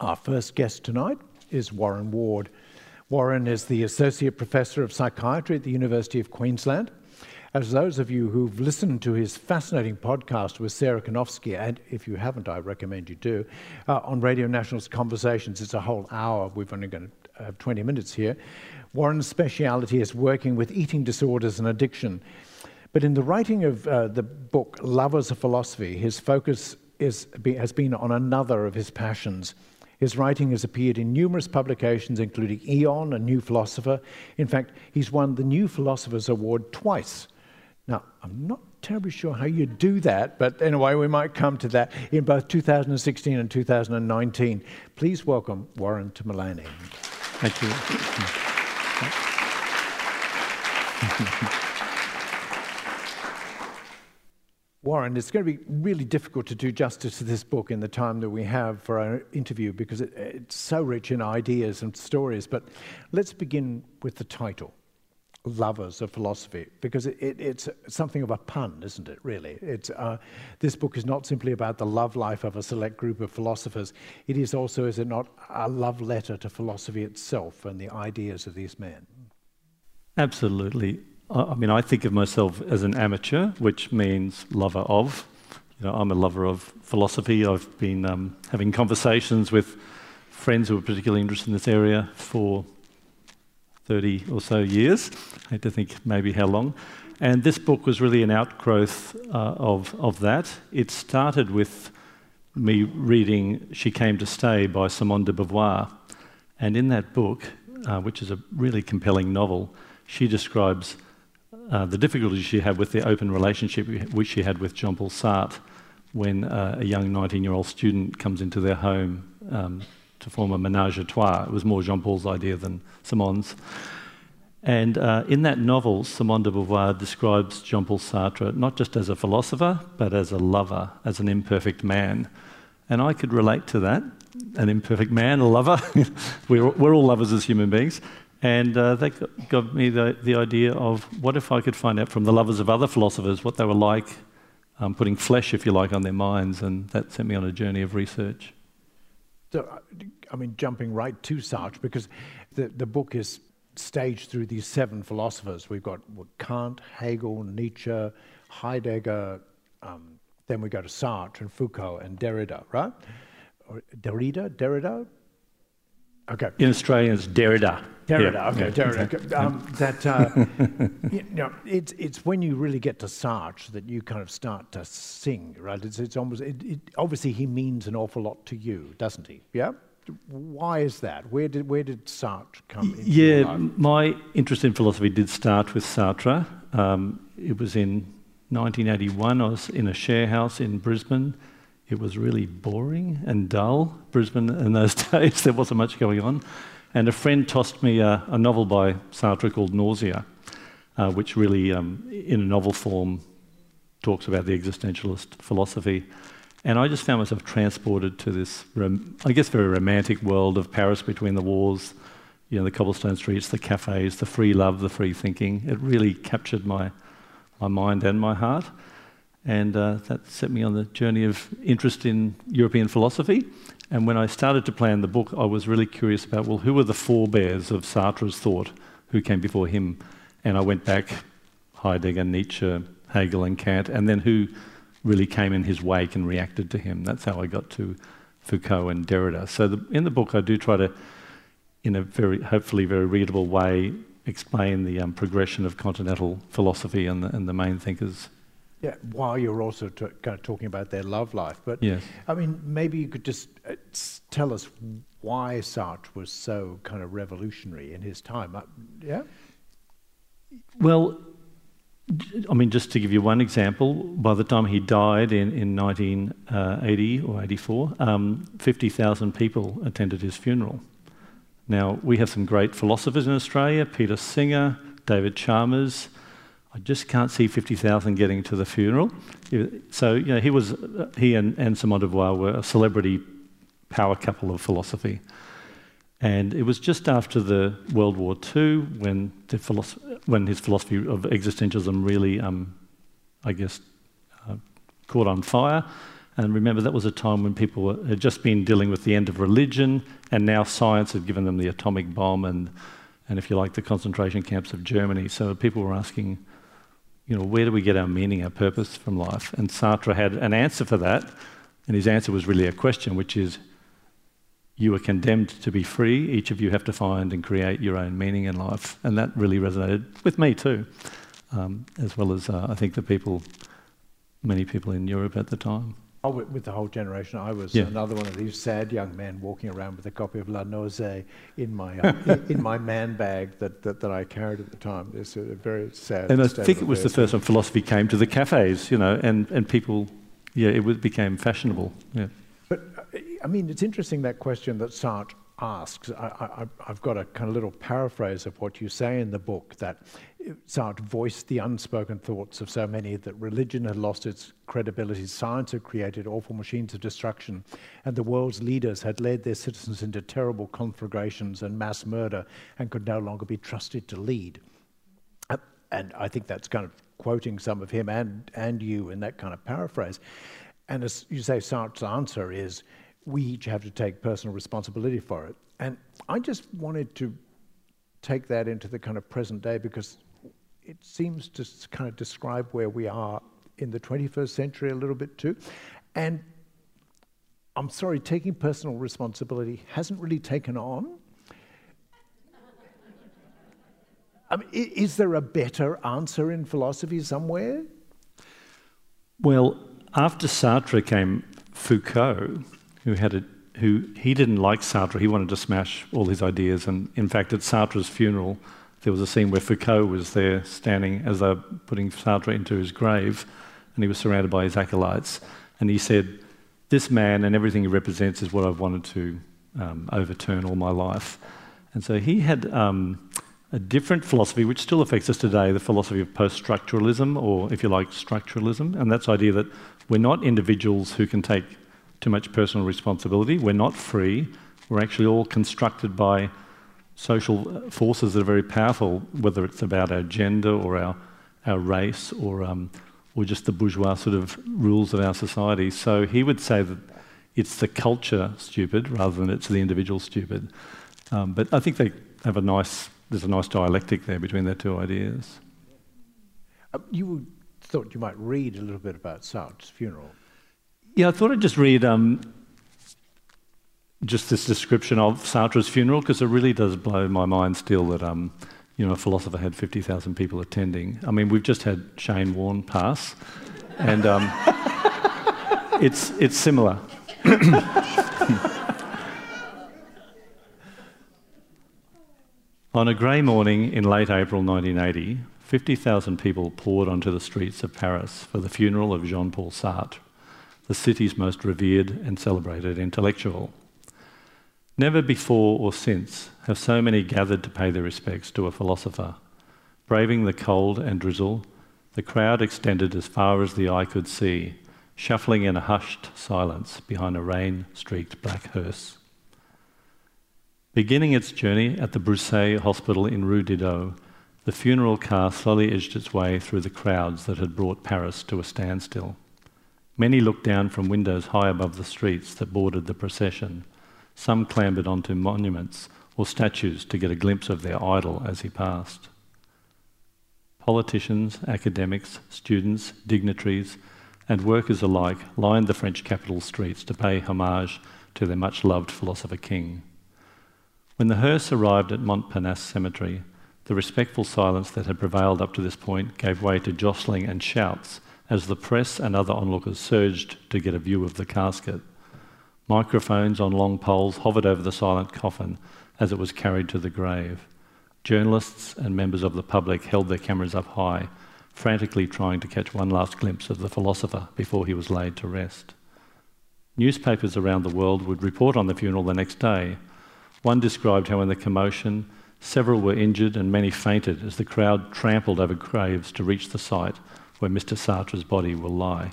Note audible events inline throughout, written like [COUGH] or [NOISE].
Our first guest tonight is Warren Ward. Warren is the Associate Professor of Psychiatry at the University of Queensland. As those of you who've listened to his fascinating podcast with Sarah Kanowski, and if you haven't, I recommend you do, uh, on Radio National's Conversations, it's a whole hour. We've only got to have 20 minutes here. Warren's speciality is working with eating disorders and addiction. But in the writing of uh, the book Lovers of Philosophy, his focus is, has been on another of his passions. His writing has appeared in numerous publications, including Aeon, A New Philosopher. In fact, he's won the New Philosopher's Award twice now, I'm not terribly sure how you do that, but anyway, we might come to that in both 2016 and 2019. Please welcome Warren to Tumalane. Thank you. [LAUGHS] Warren, it's going to be really difficult to do justice to this book in the time that we have for our interview because it, it's so rich in ideas and stories. But let's begin with the title lovers of philosophy because it, it, it's something of a pun, isn't it, really? Uh, this book is not simply about the love life of a select group of philosophers, it is also, is it not, a love letter to philosophy itself and the ideas of these men? Absolutely. I mean, I think of myself as an amateur, which means lover of. You know, I'm a lover of philosophy. I've been um, having conversations with friends who are particularly interested in this area for 30 or so years. I had to think maybe how long. And this book was really an outgrowth uh, of, of that. It started with me reading She Came to Stay by Simone de Beauvoir. And in that book, uh, which is a really compelling novel, she describes uh, the difficulties she had with the open relationship which she had with Jean Paul Sartre when uh, a young 19 year old student comes into their home um, to form a menage a trois. It was more Jean Paul's idea than Simone's. And uh, in that novel, Simone de Beauvoir describes Jean Paul Sartre not just as a philosopher, but as a lover, as an imperfect man. And I could relate to that an imperfect man, a lover. [LAUGHS] we're, we're, all lovers as human beings. And uh, that got me the, the idea of what if I could find out from the lovers of other philosophers what they were like, um, putting flesh, if you like, on their minds. And that sent me on a journey of research. So, uh, I mean, jumping right to Sartre, because the, the book is staged through these seven philosophers. We've got Kant, Hegel, Nietzsche, Heidegger, um, then we go to Sartre and Foucault and Derrida, right? Or Derrida? Derrida? Okay. In Australia, it's Derrida. Derrida, yeah. okay, yeah. Derrida. Um, that, uh, [LAUGHS] you know, it's, it's when you really get to Sartre that you kind of start to sing, right? It's, it's almost, it, it, obviously he means an awful lot to you, doesn't he? Yeah? Why is that? Where did, where did Sartre come in? Yeah, my interest in philosophy did start with Sartre. Um, it was in 1981. I was in a share house in Brisbane. It was really boring and dull, Brisbane in those [LAUGHS] days. There wasn't much going on. And a friend tossed me a, a novel by Sartre called Nausea, uh, which really, um, in a novel form, talks about the existentialist philosophy. And I just found myself transported to this, I guess, very romantic world of Paris between the wars, you know, the cobblestone streets, the cafes, the free love, the free thinking. It really captured my, my mind and my heart. And uh, that set me on the journey of interest in European philosophy. And when I started to plan the book, I was really curious about, well, who were the forebears of Sartre's thought? Who came before him? And I went back Heidegger, Nietzsche, Hegel, and Kant, and then who really came in his wake and reacted to him. That's how I got to Foucault and Derrida. So the, in the book, I do try to, in a very hopefully very readable way, explain the um, progression of continental philosophy and the, and the main thinkers. Yeah, while you're also kind of talking about their love life, but yes. I mean, maybe you could just uh, tell us why Sartre was so kind of revolutionary in his time. Uh, yeah. Well, I mean, just to give you one example, by the time he died in, in 1980 or 84, um, 50,000 people attended his funeral. Now, we have some great philosophers in Australia Peter Singer, David Chalmers. I just can't see 50,000 getting to the funeral. So, you know, he, was, he and, Simone de Beauvoir were a celebrity power couple of philosophy. And it was just after the World War II when, when his philosophy of existentialism really, um, I guess, uh, caught on fire. And remember, that was a time when people had just been dealing with the end of religion, and now science had given them the atomic bomb and, and if you like, the concentration camps of Germany. So people were asking, you know, where do we get our meaning, our purpose from life? And Sartre had an answer for that, and his answer was really a question, which is, you are condemned to be free. Each of you have to find and create your own meaning in life. And that really resonated with me too, um, as well as uh, I think the people, many people in Europe at the time. Oh, with the whole generation, I was yeah. another one of these sad young men walking around with a copy of La Nausée in my uh, [LAUGHS] in, in, my man bag that, that, that, I carried at the time. It's a very sad. And I think it was the first time philosophy came to the cafes, you know, and, and people, yeah, it became fashionable. Yeah. But uh, I mean, it's interesting that question that Sartre asks. I, have got a kind of little paraphrase of what you say in the book that Sartre voiced the unspoken thoughts of so many that religion had lost its credibility, science had created awful machines of destruction, and the world's leaders had led their citizens into terrible conflagrations and mass murder and could no longer be trusted to lead. Uh, and I think that's kind of quoting some of him and, and you in that kind of paraphrase. And as you say, Sartre's answer is we each have to take personal responsibility for it. And I just wanted to take that into the kind of present day because it seems to kind of describe where we are in the 21st century a little bit too. And I'm sorry, taking personal responsibility hasn't really taken on. I mean, is there a better answer in philosophy somewhere? Well, after Sartre came Foucault, who had a who he didn't like Sartre. He wanted to smash all his ideas, and in fact, at Sartre's funeral, there was a scene where Foucault was there standing as they were putting Sartre into his grave, and he was surrounded by his acolytes. And he said, This man and everything he represents is what I've wanted to um, overturn all my life. And so he had um, a different philosophy, which still affects us today the philosophy of post structuralism, or if you like, structuralism. And that's the idea that we're not individuals who can take too much personal responsibility. We're not free. We're actually all constructed by social forces that are very powerful, whether it's about our gender or our, our race or, um, or just the bourgeois sort of rules of our society. So he would say that it's the culture stupid rather than it's the individual stupid. Um, but I think they have a nice, there's a nice dialectic there between their two ideas. Uh, you thought you might read a little bit about Sartre's funeral. Yeah, I thought I'd just read um, just this description of Sartre's funeral because it really does blow my mind still that um, you know a philosopher had 50,000 people attending. I mean, we've just had Shane Warne pass, and um, [LAUGHS] it's it's similar. [COUGHS] On a grey morning in late April 1980, 50,000 people poured onto the streets of Paris for the funeral of Jean Paul Sartre, the city's most revered and celebrated intellectual. Never before or since have so many gathered to pay their respects to a philosopher. Braving the cold and drizzle, the crowd extended as far as the eye could see, shuffling in a hushed silence behind a rain streaked black hearse. Beginning its journey at the Broussais Hospital in Rue Didot, the funeral car slowly edged its way through the crowds that had brought Paris to a standstill. Many looked down from windows high above the streets that bordered the procession some clambered onto monuments or statues to get a glimpse of their idol as he passed. Politicians, academics, students, dignitaries, and workers alike lined the French capital streets to pay homage to their much loved philosopher king. When the hearse arrived at Montparnasse Cemetery, the respectful silence that had prevailed up to this point gave way to jostling and shouts as the press and other onlookers surged to get a view of the casket. Microphones on long poles hovered over the silent coffin as it was carried to the grave. Journalists and members of the public held their cameras up high, frantically trying to catch one last glimpse of the philosopher before he was laid to rest. Newspapers around the world would report on the funeral the next day. One described how, in the commotion, several were injured and many fainted as the crowd trampled over graves to reach the site where Mr. Sartre's body will lie.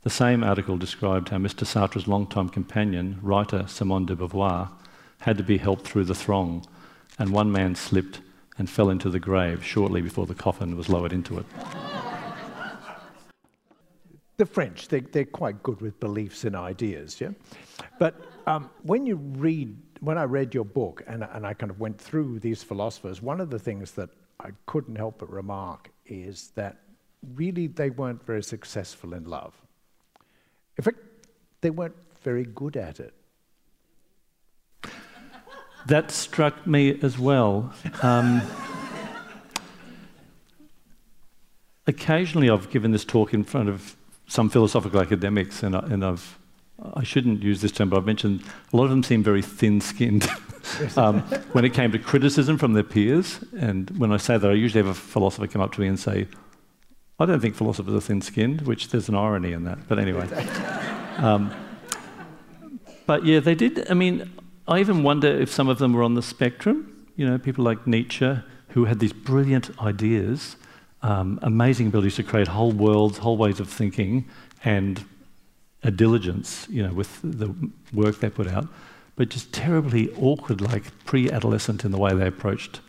The same article described how Mr. Sartre's longtime companion, writer Simone de Beauvoir, had to be helped through the throng, and one man slipped and fell into the grave shortly before the coffin was lowered into it. the French, they, they're quite good with beliefs and ideas, yeah? But um, when you read, when I read your book and, and I kind of went through these philosophers, one of the things that I couldn't help but remark is that really they weren't very successful in love. In fact, they weren't very good at it. That struck me as well. Um, occasionally, I've given this talk in front of some philosophical academics, and, I, and I've I shouldn't use this term, but I've mentioned a lot of them seem very thin-skinned [LAUGHS] um, when it came to criticism from their peers. And when I say that, I usually have a philosopher come up to me and say, "I don't think philosophers are thin-skinned," which there's an irony in that. But anyway. [LAUGHS] Um, but yeah, they did. I mean, I even wonder if some of them were on the spectrum. You know, people like Nietzsche, who had these brilliant ideas, um, amazing abilities to create whole worlds, whole ways of thinking, and a diligence, you know, with the work they put out, but just terribly awkward, like pre-adolescent in the way they approached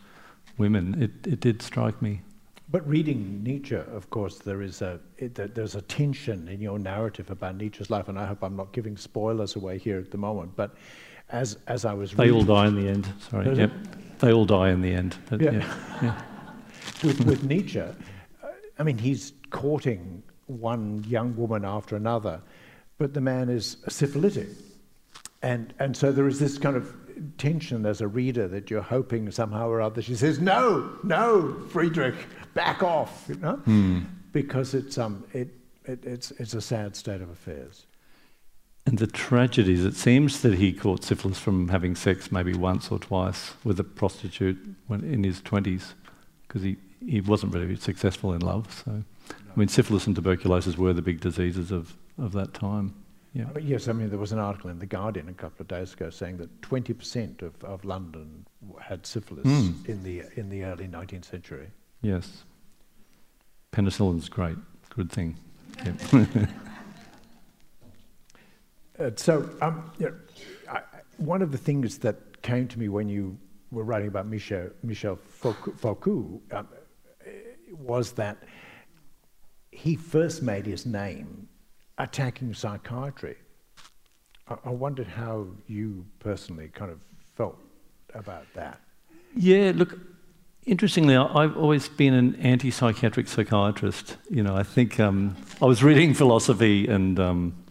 women. It, it did strike me. But reading Nietzsche, of course, there is a it, there's a tension in your narrative about Nietzsche's life, and I hope I'm not giving spoilers away here at the moment. But as as I was, they reading, all die in the end. Sorry, yep, they all die in the end. But, yeah. yeah. yeah. [LAUGHS] with with Nietzsche, I mean, he's courting one young woman after another, but the man is syphilitic, and and so there is this kind of tension as a reader that you're hoping somehow or other she says no no Friedrich back off you know hmm. because it's um it, it it's it's a sad state of affairs and the tragedies, it seems that he caught syphilis from having sex maybe once or twice with a prostitute when in his 20s, because he, he wasn't really successful in love. So, no. I mean, syphilis and tuberculosis were the big diseases of, of that time. Yeah. Yes, I mean, there was an article in The Guardian a couple of days ago saying that 20% of, of London had syphilis mm. in, the, in the early 19th century. Yes. Penicillin's great, good thing. Yeah. [LAUGHS] Uh, so, um, you know, I, one of the things that came to me when you were writing about Michel, Michel Foucault um, was that he first made his name attacking psychiatry. I, I wondered how you personally kind of felt about that. Yeah, look, interestingly, I've always been an anti-psychiatric psychiatrist. You know, I think um, I was reading philosophy and um,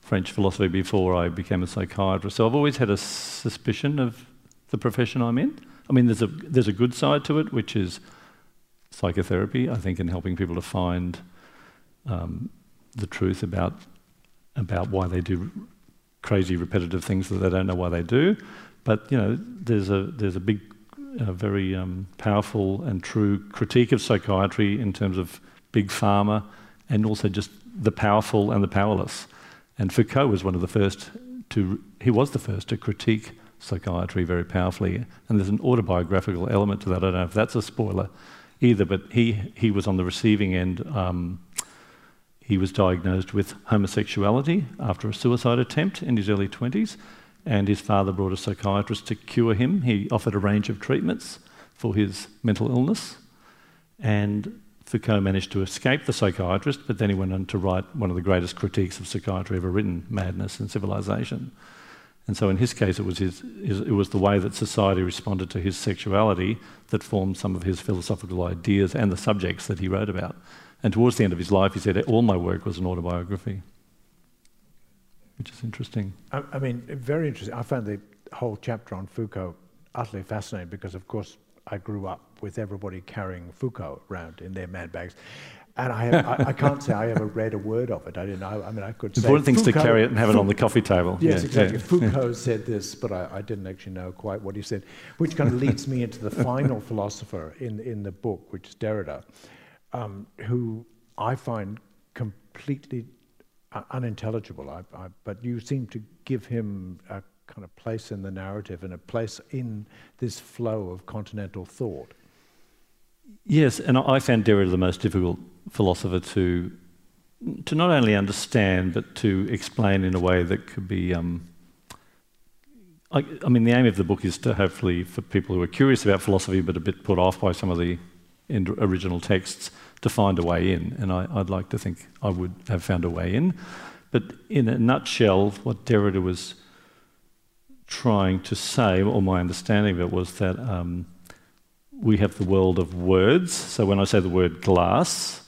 French philosophy before I became a psychiatrist. So I've always had a suspicion of the profession I'm in. I mean, there's a, there's a good side to it, which is psychotherapy, I think, in helping people to find um, the truth about, about why they do crazy, repetitive things that they don't know why they do. But, you know, there's a, there's a big, very um, powerful and true critique of psychiatry in terms of big pharma and also just the powerful and the powerless. And Foucault was one of the first to, he was the first to critique psychiatry very powerfully. And there's an autobiographical element to that. I don't know if that's a spoiler either, but he, he was on the receiving end. Um, he was diagnosed with homosexuality after a suicide attempt in his early 20s, and his father brought a psychiatrist to cure him. He offered a range of treatments for his mental illness, and Foucault managed to escape the psychiatrist, but then he went on to write one of the greatest critiques of psychiatry ever written, Madness and Civilization. And so in his case, it was, his, his, it was the way that society responded to his sexuality that formed some of his philosophical ideas and the subjects that he wrote about. And towards the end of his life, he said, all my work was an autobiography, which is interesting. I, I mean, very interesting. I found the whole chapter on Foucault utterly fascinating because, of course, I grew up with everybody carrying Foucault around in their man bags. And I, have, I, I, can't say I ever read a word of it. I didn't know. I mean, I could the say. Important thing is to carry it and have it on the coffee table. Yes, yeah, exactly. Yeah. Foucault [LAUGHS] said this, but I, I, didn't actually know quite what he said, which kind of leads me into the final [LAUGHS] philosopher in, in the book, which is Derrida, um, who I find completely uh, unintelligible. I, but you seem to give him a kind of place in the narrative and a place in this flow of continental thought. Yes, and I found Derrida the most difficult philosopher to to not only understand but to explain in a way that could be. Um, I, I, mean, the aim of the book is to hopefully for people who are curious about philosophy but a bit put off by some of the in original texts to find a way in. And I, would like to think I would have found a way in. But in a nutshell, what Derrida was trying to say, or my understanding of it, was that um, we have the world of words. So when I say the word glass,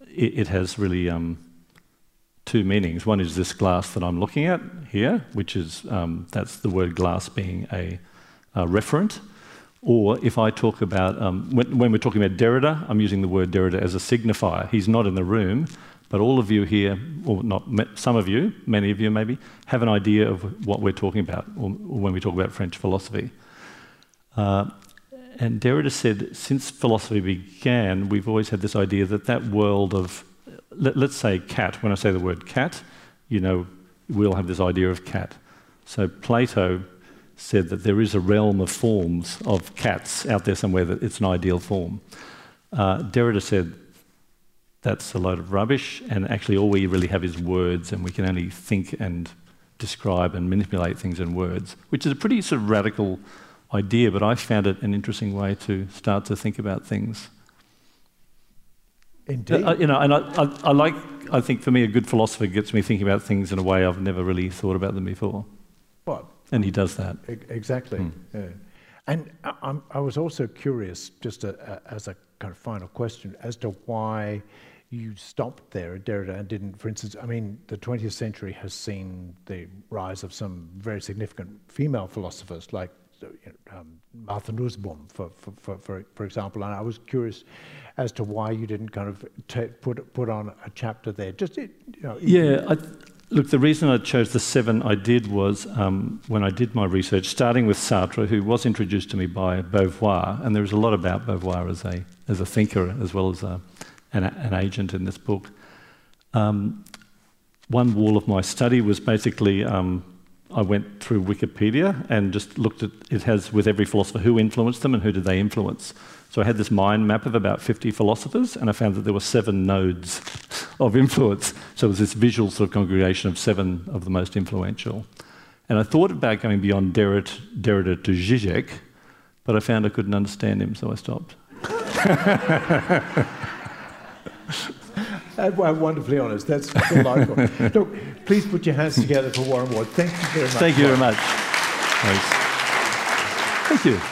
it, it has really um, two meanings. One is this glass that I'm looking at here, which is um, that's the word glass being a, a referent. Or if I talk about, um, when, when, we're talking about Derrida, I'm using the word Derrida as a signifier. He's not in the room, but all of you here, or not some of you, many of you maybe, have an idea of what we're talking about or, or when we talk about French philosophy. Uh, and Derrida said, since philosophy began, we've always had this idea that that world of, let, us say cat, when I say the word cat, you know, we'll have this idea of cat. So Plato said that there is a realm of forms of cats out there somewhere that it's an ideal form. Uh, Derrida said that's a load of rubbish, and actually all we really have is words, and we can only think and describe and manipulate things in words, which is a pretty sort of radical idea, but I found it an interesting way to start to think about things. Indeed. Uh, you know, and I, I, I, like, I think for me, a good philosopher gets me thinking about things in a way I've never really thought about them before. What? And he does that. Exactly. Mm. Yeah. And I, I, was also curious, just a, a, as a kind of final question, as to why you stopped there at Derrida and didn't, for instance, I mean, the 20th century has seen the rise of some very significant female philosophers like you know, um, Martha Nussbaum, for, for, for, for, example. And I was curious as to why you didn't kind of put, put on a chapter there. Just, you know, yeah, I, Look, the reason I chose the seven I did was um, when I did my research, starting with Sartre, who was introduced to me by Beauvoir, and there's a lot about Beauvoir as a, as a thinker as well as a, an, an, agent in this book. Um, one wall of my study was basically um, I went through Wikipedia and just looked at it has with every philosopher who influenced them and who did they influence. So I had this mind map of about 50 philosophers, and I found that there were seven nodes [LAUGHS] of influence. So it was this visual sort of congregation of seven of the most influential. And I thought about going beyond Derrida, Derrida to Zizek, but I found I couldn't understand him, so I stopped. [LAUGHS] [LAUGHS] well, wonderfully honest. That's delightful. [LAUGHS] Look, please put your hands together for Warren Ward. Thank you very much. Thank you very much. Thanks. Thank you.